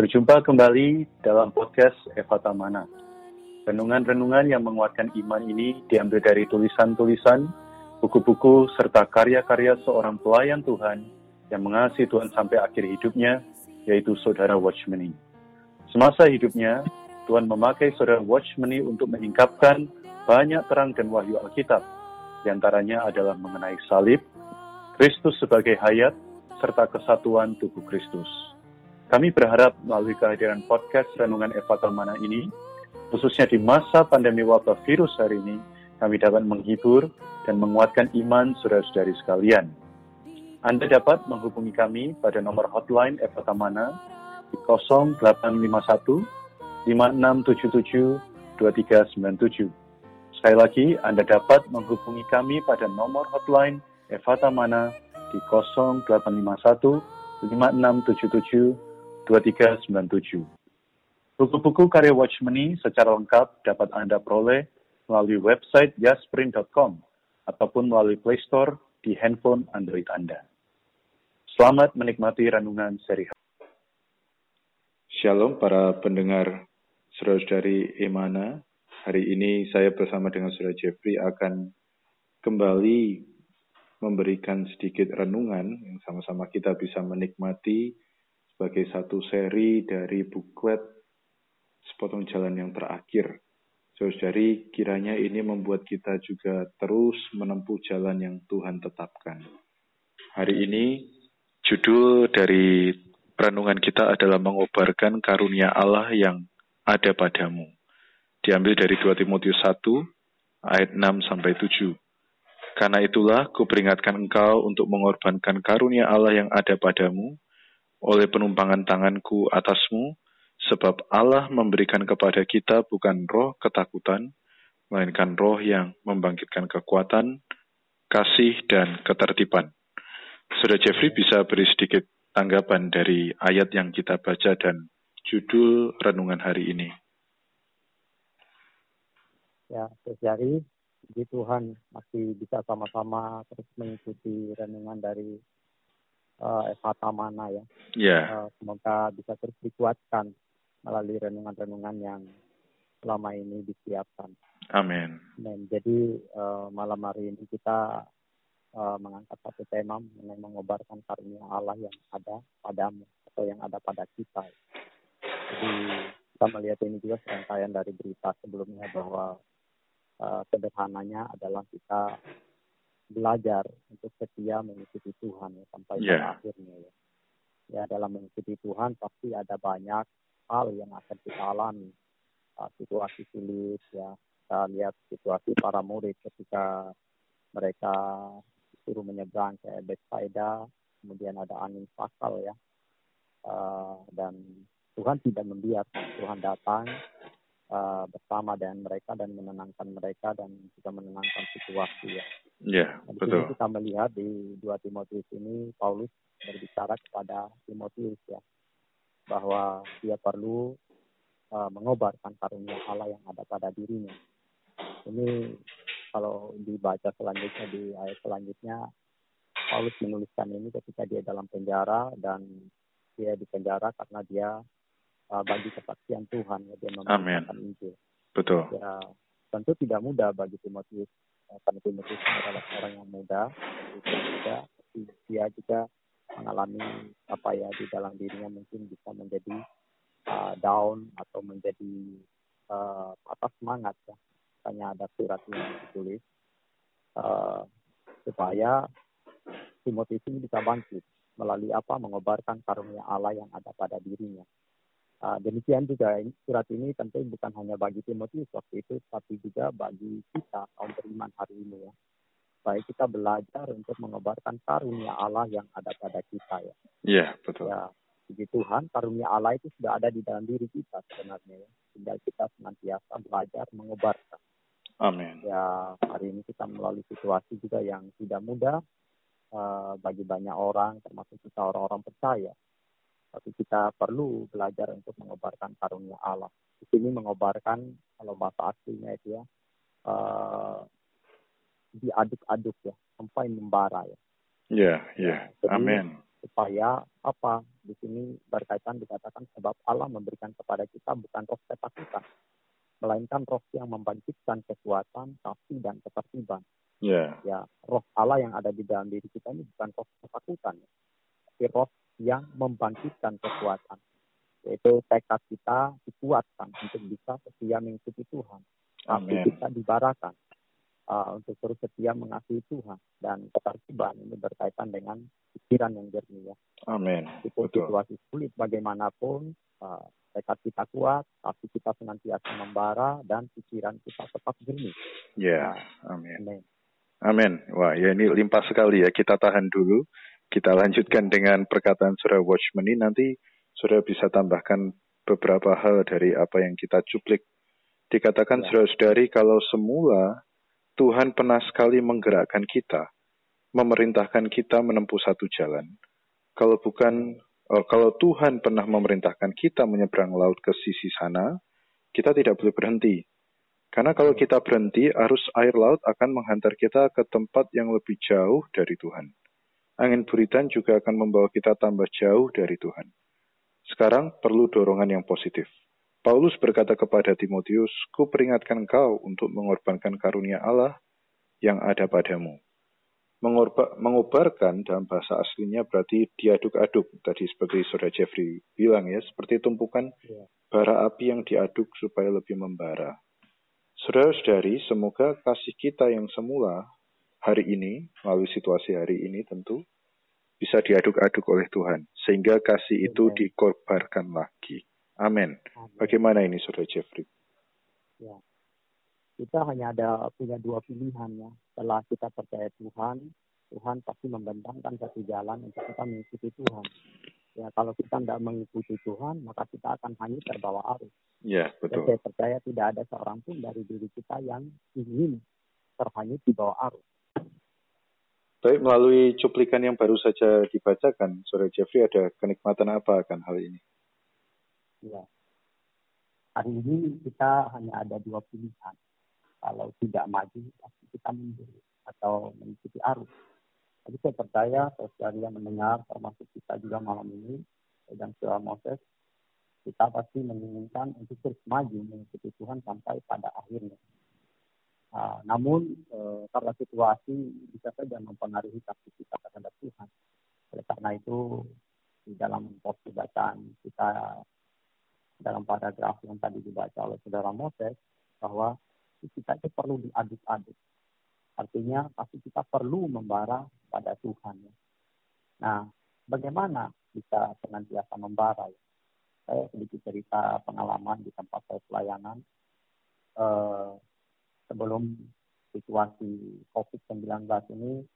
Berjumpa kembali dalam podcast Eva Tamana. Renungan-renungan yang menguatkan iman ini diambil dari tulisan-tulisan, buku-buku, serta karya-karya seorang pelayan Tuhan yang mengasihi Tuhan sampai akhir hidupnya, yaitu Saudara Watchmeni. Semasa hidupnya, Tuhan memakai Saudara Watchmeni untuk menyingkapkan banyak terang dan wahyu Alkitab. Di antaranya adalah mengenai salib, Kristus sebagai hayat, serta kesatuan tubuh Kristus. Kami berharap melalui kehadiran podcast Renungan Eva Talmana ini, khususnya di masa pandemi wabah virus hari ini, kami dapat menghibur dan menguatkan iman saudara-saudari sekalian. Anda dapat menghubungi kami pada nomor hotline Eva Tamana di 0851 5677 2397. Sekali lagi, Anda dapat menghubungi kami pada nomor hotline Eva Tamana di 0851 5677 2397. Buku-buku karya Watchmeni secara lengkap dapat Anda peroleh melalui website jasprint.com ataupun melalui Play Store di handphone Android Anda. Selamat menikmati renungan seri Shalom para pendengar saudara-saudari Emana. Hari ini saya bersama dengan saudara Jeffrey akan kembali memberikan sedikit renungan yang sama-sama kita bisa menikmati sebagai satu seri dari buklet sepotong jalan yang terakhir. Saudari, kiranya ini membuat kita juga terus menempuh jalan yang Tuhan tetapkan. Hari ini, judul dari renungan kita adalah mengobarkan karunia Allah yang ada padamu. Diambil dari 2 Timotius 1 ayat 6 sampai 7. Karena itulah kuperingatkan engkau untuk mengorbankan karunia Allah yang ada padamu, oleh penumpangan tanganku atasmu, sebab Allah memberikan kepada kita bukan roh ketakutan, melainkan roh yang membangkitkan kekuatan, kasih, dan ketertiban. Sudah Jeffrey bisa beri sedikit tanggapan dari ayat yang kita baca dan judul renungan hari ini. Ya, terjadi di Tuhan masih bisa sama-sama terus mengikuti renungan dari uh, Eva Tamana ya. Yeah. Uh, semoga bisa terus dikuatkan melalui renungan-renungan yang selama ini disiapkan. Amin. Dan jadi uh, malam hari ini kita uh, mengangkat satu tema mengenai mengobarkan karunia Allah yang ada padamu atau yang ada pada kita. Jadi kita melihat ini juga serangkaian dari berita sebelumnya bahwa uh, sederhananya adalah kita belajar untuk setia mengikuti Tuhan ya, sampai yeah. akhirnya ya. Ya dalam mengikuti Tuhan pasti ada banyak hal yang akan kita alami. Uh, situasi sulit ya. Kita lihat situasi para murid ketika mereka disuruh menyeberang ke Bethsaida, kemudian ada angin pasal ya. Uh, dan Tuhan tidak membiarkan, Tuhan datang uh, bersama dengan mereka dan menenangkan mereka dan juga menenangkan situasi ya. Iya, yeah, betul. kita melihat di dua Timotius ini Paulus berbicara kepada Timotius ya bahwa dia perlu uh, mengobarkan karunia Allah yang ada pada dirinya. Ini kalau dibaca selanjutnya di ayat selanjutnya Paulus menuliskan ini ketika dia dalam penjara dan dia di penjara karena dia uh, bagi kesaksian Tuhan ya dia memberitakan Injil. Betul. Ya, tentu tidak mudah bagi Timotius uh, karena Timotius adalah orang yang muda, juga dia juga mengalami apa ya di dalam dirinya mungkin bisa menjadi uh, down atau menjadi uh, semangat ya. Hanya ada surat yang ditulis uh, supaya Timotius ini bisa bangkit melalui apa mengobarkan karunia Allah yang ada pada dirinya. Uh, demikian juga surat ini tentu bukan hanya bagi Timotius waktu itu, tapi juga bagi kita kaum beriman hari ini ya. Baik kita belajar untuk mengobarkan karunia Allah yang ada pada kita ya. Iya yeah, betul. Ya, puji Tuhan karunia Allah itu sudah ada di dalam diri kita sebenarnya ya. Tinggal kita senantiasa belajar mengobarkan. Amin. Ya hari ini kita melalui situasi juga yang tidak mudah uh, bagi banyak orang, termasuk kita orang-orang percaya tapi kita perlu belajar untuk mengobarkan karunia Allah. Di sini mengobarkan kalau bahasa aslinya itu ya uh, diaduk-aduk ya sampai membara ya. Iya, yeah, iya. Yeah. Amin. supaya apa di sini berkaitan dikatakan sebab Allah memberikan kepada kita bukan roh ketakutan melainkan roh yang membangkitkan kekuatan kasih dan ketertiban Yeah. ya roh Allah yang ada di dalam diri kita ini bukan roh ketakutan ya. tapi roh yang membangkitkan kekuatan yaitu tekad kita dikuatkan untuk bisa setia mengikuti Tuhan tapi kita dibarakan uh, untuk terus setia mengasihi Tuhan dan ketertiban ini berkaitan dengan pikiran yang jernih ya Amin. Betul. situasi sulit bagaimanapun uh, tekad kita kuat tapi kita senantiasa membara dan pikiran kita tetap jernih Ya, amin. Amin. Amin. Wah, ya ini limpah sekali ya. Kita tahan dulu. Kita lanjutkan dengan perkataan Surah Watchman ini. Nanti Surah bisa tambahkan beberapa hal dari apa yang kita cuplik. Dikatakan Ya. saudara-saudari kalau semula Tuhan pernah sekali menggerakkan kita, memerintahkan kita menempuh satu jalan. Kalau bukan, oh, kalau Tuhan pernah memerintahkan kita menyeberang laut ke sisi sana, kita tidak boleh berhenti. Karena kalau kita berhenti, arus air laut akan menghantar kita ke tempat yang lebih jauh dari Tuhan. Angin buritan juga akan membawa kita tambah jauh dari Tuhan. Sekarang perlu dorongan yang positif. Paulus berkata kepada Timotius, Ku peringatkan kau untuk mengorbankan karunia Allah yang ada padamu. Mengorba, mengobarkan dalam bahasa aslinya berarti diaduk-aduk. Tadi seperti Saudara Jeffrey bilang ya, seperti tumpukan Ya. bara api yang diaduk supaya lebih membara. Saudara-saudari, semoga kasih kita yang semula hari ini, melalui situasi hari ini tentu, bisa diaduk-aduk oleh Tuhan. Sehingga kasih itu Amen. dikorbankan lagi. Amin. Bagaimana ini Saudara Jeffrey? kita hanya ada punya dua pilihan ya. Setelah kita percaya Tuhan, Tuhan pasti membentangkan satu jalan untuk kita mengikuti Tuhan. Ya kalau kita tidak mengikuti Tuhan, maka kita akan hanyut terbawa arus. Ya, Dan betul. saya percaya tidak ada seorang pun dari diri kita yang ingin terhanyut di bawah arus. Baik, melalui cuplikan yang baru saja dibacakan, Saudara Jeffrey ada kenikmatan apa akan hal ini? Ya. Hari ini kita hanya ada dua pilihan. Kalau tidak maju, pasti kita mundur atau mengikuti arus. Jadi saya percaya saudara yang mendengar, termasuk kita juga malam ini, dan surah Moses, kita pasti menginginkan untuk terus maju mengikuti Tuhan sampai pada akhirnya. Ah, namun eh, karena situasi bisa saja mempengaruhi kasih kita terhadap Tuhan. Oleh karena itu di dalam porsi bacaan kita dalam paragraf yang tadi dibaca oleh saudara Moses bahwa kita itu perlu diaduk-aduk. Artinya pasti kita perlu membara pada Tuhan. Nah, bagaimana bisa senantiasa membara? Ya? Saya sedikit cerita pengalaman di tempat saya pelayanan. Eh, sebelum situasi COVID-19 ini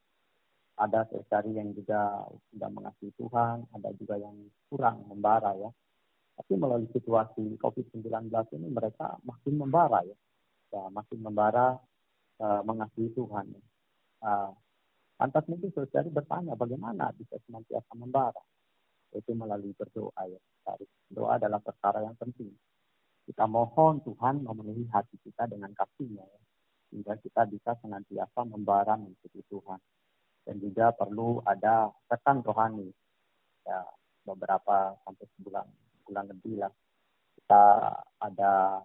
ada saudari yang juga sudah mengasihi Tuhan, ada juga yang kurang membara ya. Tapi melalui situasi COVID-19 ini mereka makin membara ya, ya makin membara uh, mengasihi Tuhan. Ya. Uh, lantas mungkin bertanya bagaimana bisa senantiasa membara? Itu melalui berdoa ya. Doa adalah perkara yang penting. Kita mohon Tuhan memenuhi hati kita dengan kasihnya ya. Sehingga kita bisa senantiasa membara mengikuti Tuhan. Dan juga perlu ada tekan rohani. Ya, beberapa sampai sebulan bulan lebih lah kita ada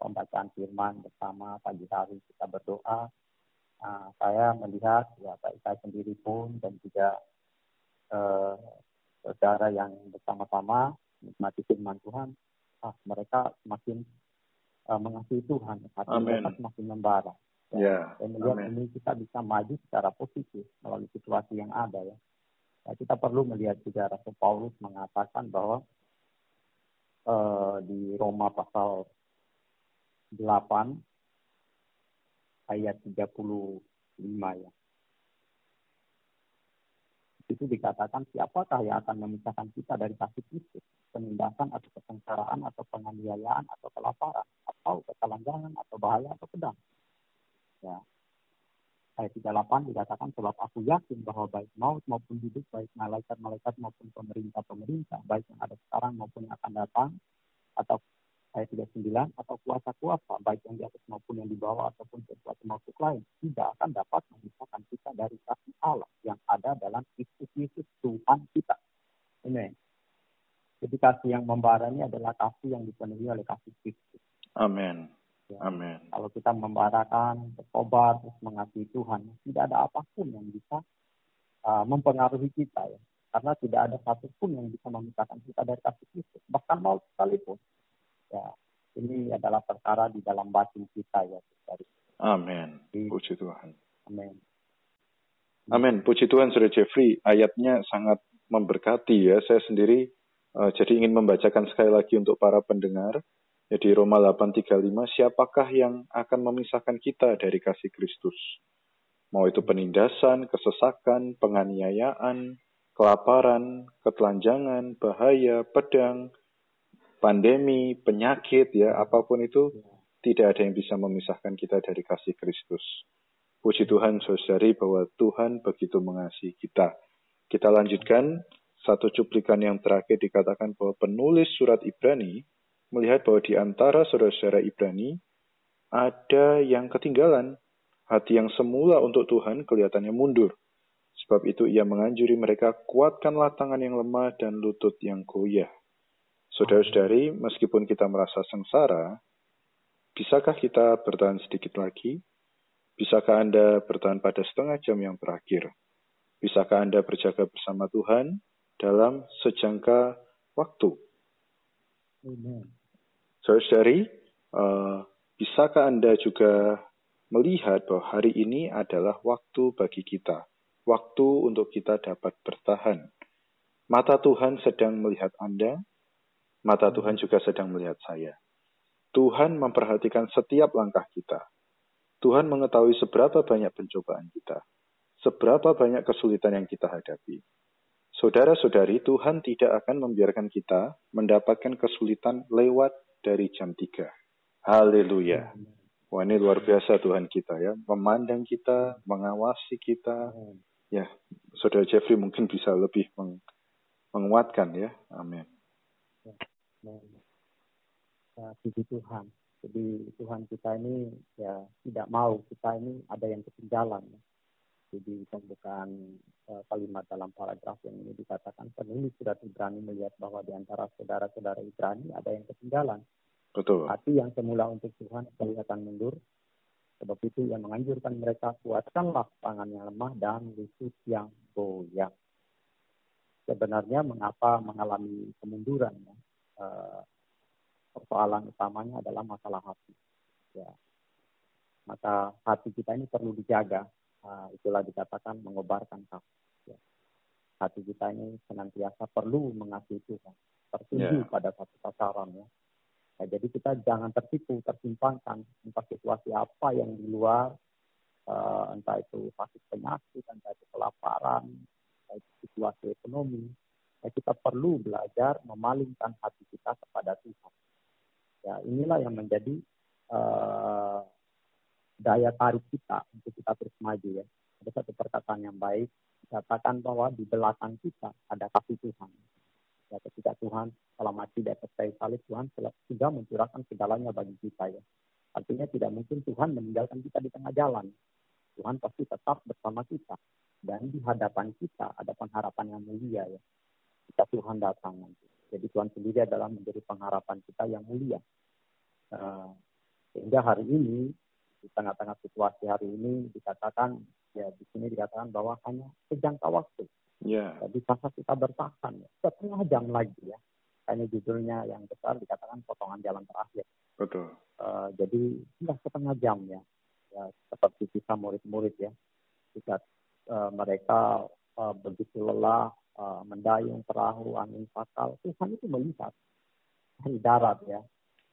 pembacaan firman bersama pagi hari kita berdoa nah, saya melihat ya baik saya sendiri pun dan juga eh, saudara yang bersama-sama menikmati firman Tuhan mereka semakin eh, mengasihi Tuhan hati mereka semakin membara Ya, dan melihat amin. ini kita bisa maju secara positif melalui situasi yang ada ya. Nah, kita perlu melihat juga Rasul Paulus mengatakan bahwa eh, di Roma pasal 8 ayat 35 ya. Itu dikatakan siapakah yang akan memisahkan kita dari kasih Kristus? Penindasan atau kesengsaraan atau penganiayaan atau kelaparan atau ketelanjangan atau bahaya atau pedang. Ya. Ayat 38 dikatakan sebab aku yakin bahwa baik maut maupun hidup, baik malaikat-malaikat maupun pemerintah-pemerintah, baik yang ada sekarang maupun yang akan datang, atau ayat 39, atau kuasa-kuasa, baik yang di atas maupun yang di bawah, ataupun sesuatu makhluk lain, tidak akan dapat memisahkan kita dari kasih Allah yang ada dalam Kristus Yesus Tuhan kita. Jadi kasih yang membara ini adalah kasih yang dipenuhi oleh kasih Kristus. Amin. Ya. Amin. Kalau kita membarakan, bertobat, terus mengasihi Tuhan, tidak ada apa pun yang bisa uh, mempengaruhi kita ya. Karena tidak ada satupun yang bisa memisahkan kita dari kasih Kristus. Bahkan mau sekalipun. Ya, ini adalah perkara di dalam batin kita ya. Amin. Puji Tuhan. Amin. Amin. Puji Tuhan, Saudara Jeffrey. Ayatnya sangat memberkati ya. Saya sendiri uh, jadi ingin membacakan sekali lagi untuk para pendengar. Jadi Roma 8:35, siapakah yang akan memisahkan kita dari kasih Kristus? Mau itu penindasan, kesesakan, penganiayaan, kelaparan, ketelanjangan, bahaya, pedang, pandemi, penyakit ya, apa pun itu tidak ada yang bisa memisahkan kita dari kasih Kristus. Puji Tuhan saudari bahwa Tuhan begitu mengasihi kita. Kita lanjutkan satu cuplikan yang terakhir dikatakan bahwa penulis surat Ibrani melihat bahwa di antara saudara-saudara Ibrani ada yang ketinggalan. Hati yang semula untuk Tuhan kelihatannya mundur. Sebab itu ia menganjuri mereka kuatkanlah tangan yang lemah dan lutut yang goyah. Saudara-saudari, meskipun kita merasa sengsara, bisakah kita bertahan sedikit lagi? Bisakah Anda bertahan pada setengah jam yang terakhir? Bisakah Anda berjaga bersama Tuhan dalam sejangka waktu? Saudara-saudari, uh, bisakah Anda juga melihat bahwa hari ini adalah waktu bagi kita, waktu untuk kita dapat bertahan. Mata Tuhan sedang melihat Anda, mata Tuhan juga sedang melihat saya. Tuhan memperhatikan setiap langkah kita. Tuhan mengetahui seberapa banyak pencobaan kita, seberapa banyak kesulitan yang kita hadapi. Saudara-saudari, Tuhan tidak akan membiarkan kita mendapatkan kesulitan lewat dari jam 3. Haleluya. Wah ini luar biasa Tuhan kita ya, memandang kita, mengawasi kita. Ya, Saudara Jeffrey mungkin bisa lebih meng menguatkan ya. Amin. Puji Tuhan. Jadi Tuhan kita ini ya tidak mau kita ini ada yang ketinggalan. Jadi pembukaan uh, kalimat dalam paragraf yang ini dikatakan penulis surat Ibrani melihat bahwa di antara saudara-saudara Ibrani ada yang ketinggalan. Betul. Hati yang semula untuk Tuhan kelihatan mundur. Sebab itu ia menganjurkan mereka kuatkanlah tangan yang lemah dan lutut yang goyah. Sebenarnya mengapa mengalami kemunduran ya? Uh, persoalan utamanya adalah masalah hati. Ya. Maka hati kita ini perlu dijaga. Nah, itulah dikatakan mengobarkan kasih. Ya. Hati kita ini senantiasa perlu mengasihi Tuhan, tertuju yeah. pada satu sasaran ya. Nah, jadi kita jangan tertipu, tersimpangkan entah situasi apa yang di luar, uh, entah itu sakit penyakit, entah itu kelaparan, entah itu situasi ekonomi. Nah, kita perlu belajar memalingkan hati kita kepada Tuhan. Ya, inilah yang menjadi uh, daya tarik kita untuk kita terus maju ya. Ada satu perkataan yang baik, katakan bahwa di belakang kita ada kasih Tuhan. Ya, ketika Tuhan telah mati di atas salib, Tuhan sudah mencurahkan segalanya bagi kita ya. Artinya tidak mungkin Tuhan meninggalkan kita di tengah jalan. Tuhan pasti tetap bersama kita. Dan di hadapan kita ada pengharapan yang mulia ya. Kita Tuhan datang nanti. Jadi Tuhan sendiri adalah menjadi pengharapan kita yang mulia. Uh, sehingga hari ini di tengah-tengah situasi hari ini dikatakan ya di sini dikatakan bahwa hanya sejangka waktu. Yeah. Jadi masa kita bertahan ya. setengah jam lagi ya. Hanya judulnya yang besar dikatakan potongan jalan terakhir. Betul. Uh, jadi sudah setengah jam ya. ya seperti kita murid-murid ya. Jika uh, mereka uh, begitu lelah uh, mendayung perahu angin fatal, Tuhan itu melihat dari darat ya.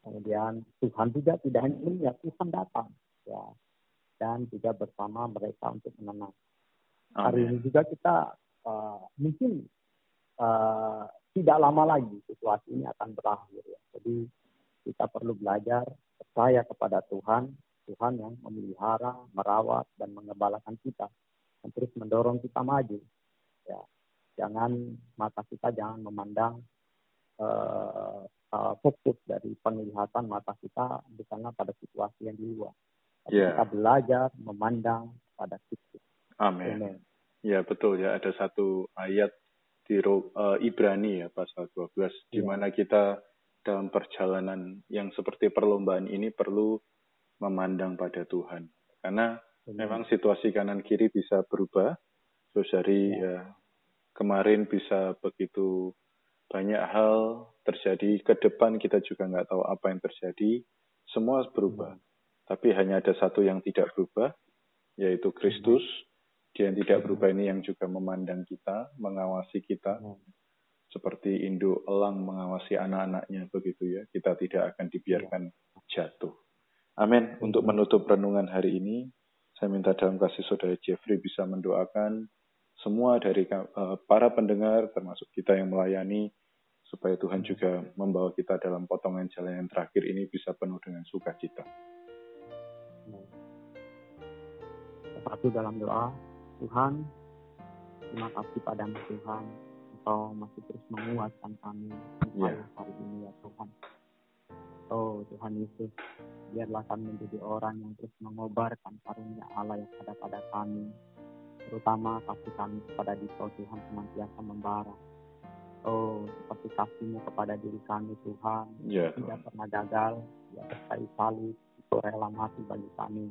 Kemudian Tuhan juga tidak hanya melihat, Tuhan datang ya dan juga bersama mereka untuk menenang. Amen. Hari ini juga kita uh, mungkin uh, tidak lama lagi situasi ini akan berakhir ya. Jadi kita perlu belajar percaya kepada Tuhan, Tuhan yang memelihara, merawat dan mengembalakan kita dan terus mendorong kita maju. Ya, jangan mata kita jangan memandang uh, uh, fokus dari penglihatan mata kita di sana pada situasi yang di luar. Tapi yeah. kita belajar memandang pada Kristus. Amin. Ya betul ya ada satu ayat di uh, Ibrani ya pasal 12 yeah. di iya. mana kita dalam perjalanan yang seperti perlombaan ini perlu memandang pada Tuhan karena memang situasi kanan kiri bisa berubah terus dari yeah. ya kemarin bisa begitu banyak hal terjadi ke depan kita juga nggak tahu apa yang terjadi semua berubah hmm. tapi hanya ada satu yang tidak berubah yaitu Kristus hmm dia yang tidak berubah ini yang juga memandang kita, mengawasi kita, hmm. seperti induk elang mengawasi anak-anaknya begitu ya. Kita tidak akan dibiarkan jatuh. Amin. Untuk menutup renungan hari ini, saya minta dalam kasih saudara Jeffrey bisa mendoakan semua dari uh, para pendengar, termasuk kita yang melayani, supaya Tuhan juga membawa kita dalam potongan jalan yang terakhir ini bisa penuh dengan sukacita. Satu dalam doa, Tuhan, terima kasih padamu Tuhan, Engkau masih terus menguatkan kami yeah. hari ini ya Tuhan. Oh Tuhan Yesus, biarlah kami menjadi orang yang terus mengobarkan karunia Allah yang ada pada kami, terutama kasih kami kepada Dikau Tuhan senantiasa membara. Oh, seperti kasihmu kepada diri kami Tuhan, yeah, tidak pernah gagal, ya berkali salib, itu rela mati bagi kami.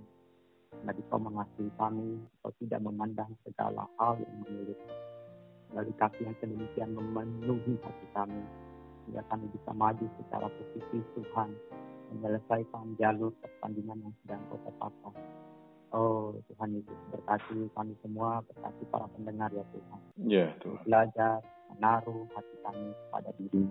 Karena Engkau mengasihi kami, Engkau tidak memandang segala hal yang menyulitkan. Dari kasih yang sedemikian memenuhi hati kami, sehingga kami bisa maju secara positif Tuhan, menyelesaikan jalur pertandingan yang sedang kau tetapkan. Oh Tuhan Yesus berkati kami semua, berkati para pendengar ya Tuhan. Ya Tuhan. Belajar, menaruh hati kami pada diri.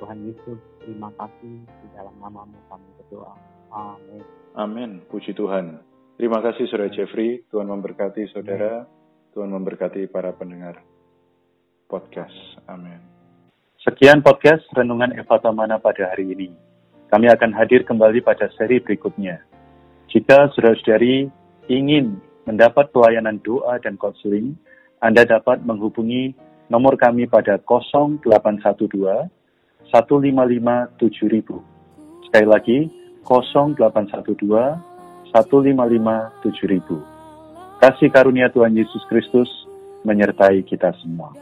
Tuhan Yesus, terima kasih di dalam namamu kami berdoa. Amin. Amin. Puji Tuhan. Terima kasih Saudara Jeffrey, Tuhan memberkati Saudara, Tuhan memberkati para pendengar podcast. Amin. Sekian podcast Renungan Eva pada hari ini. Kami akan hadir kembali pada seri berikutnya. Jika saudara-saudari ingin mendapat pelayanan doa dan konseling, Anda dapat menghubungi nomor kami pada 0812 155 7000. Sekali lagi, 0812 155 7000. Kasih karunia Tuhan Yesus Kristus menyertai kita semua.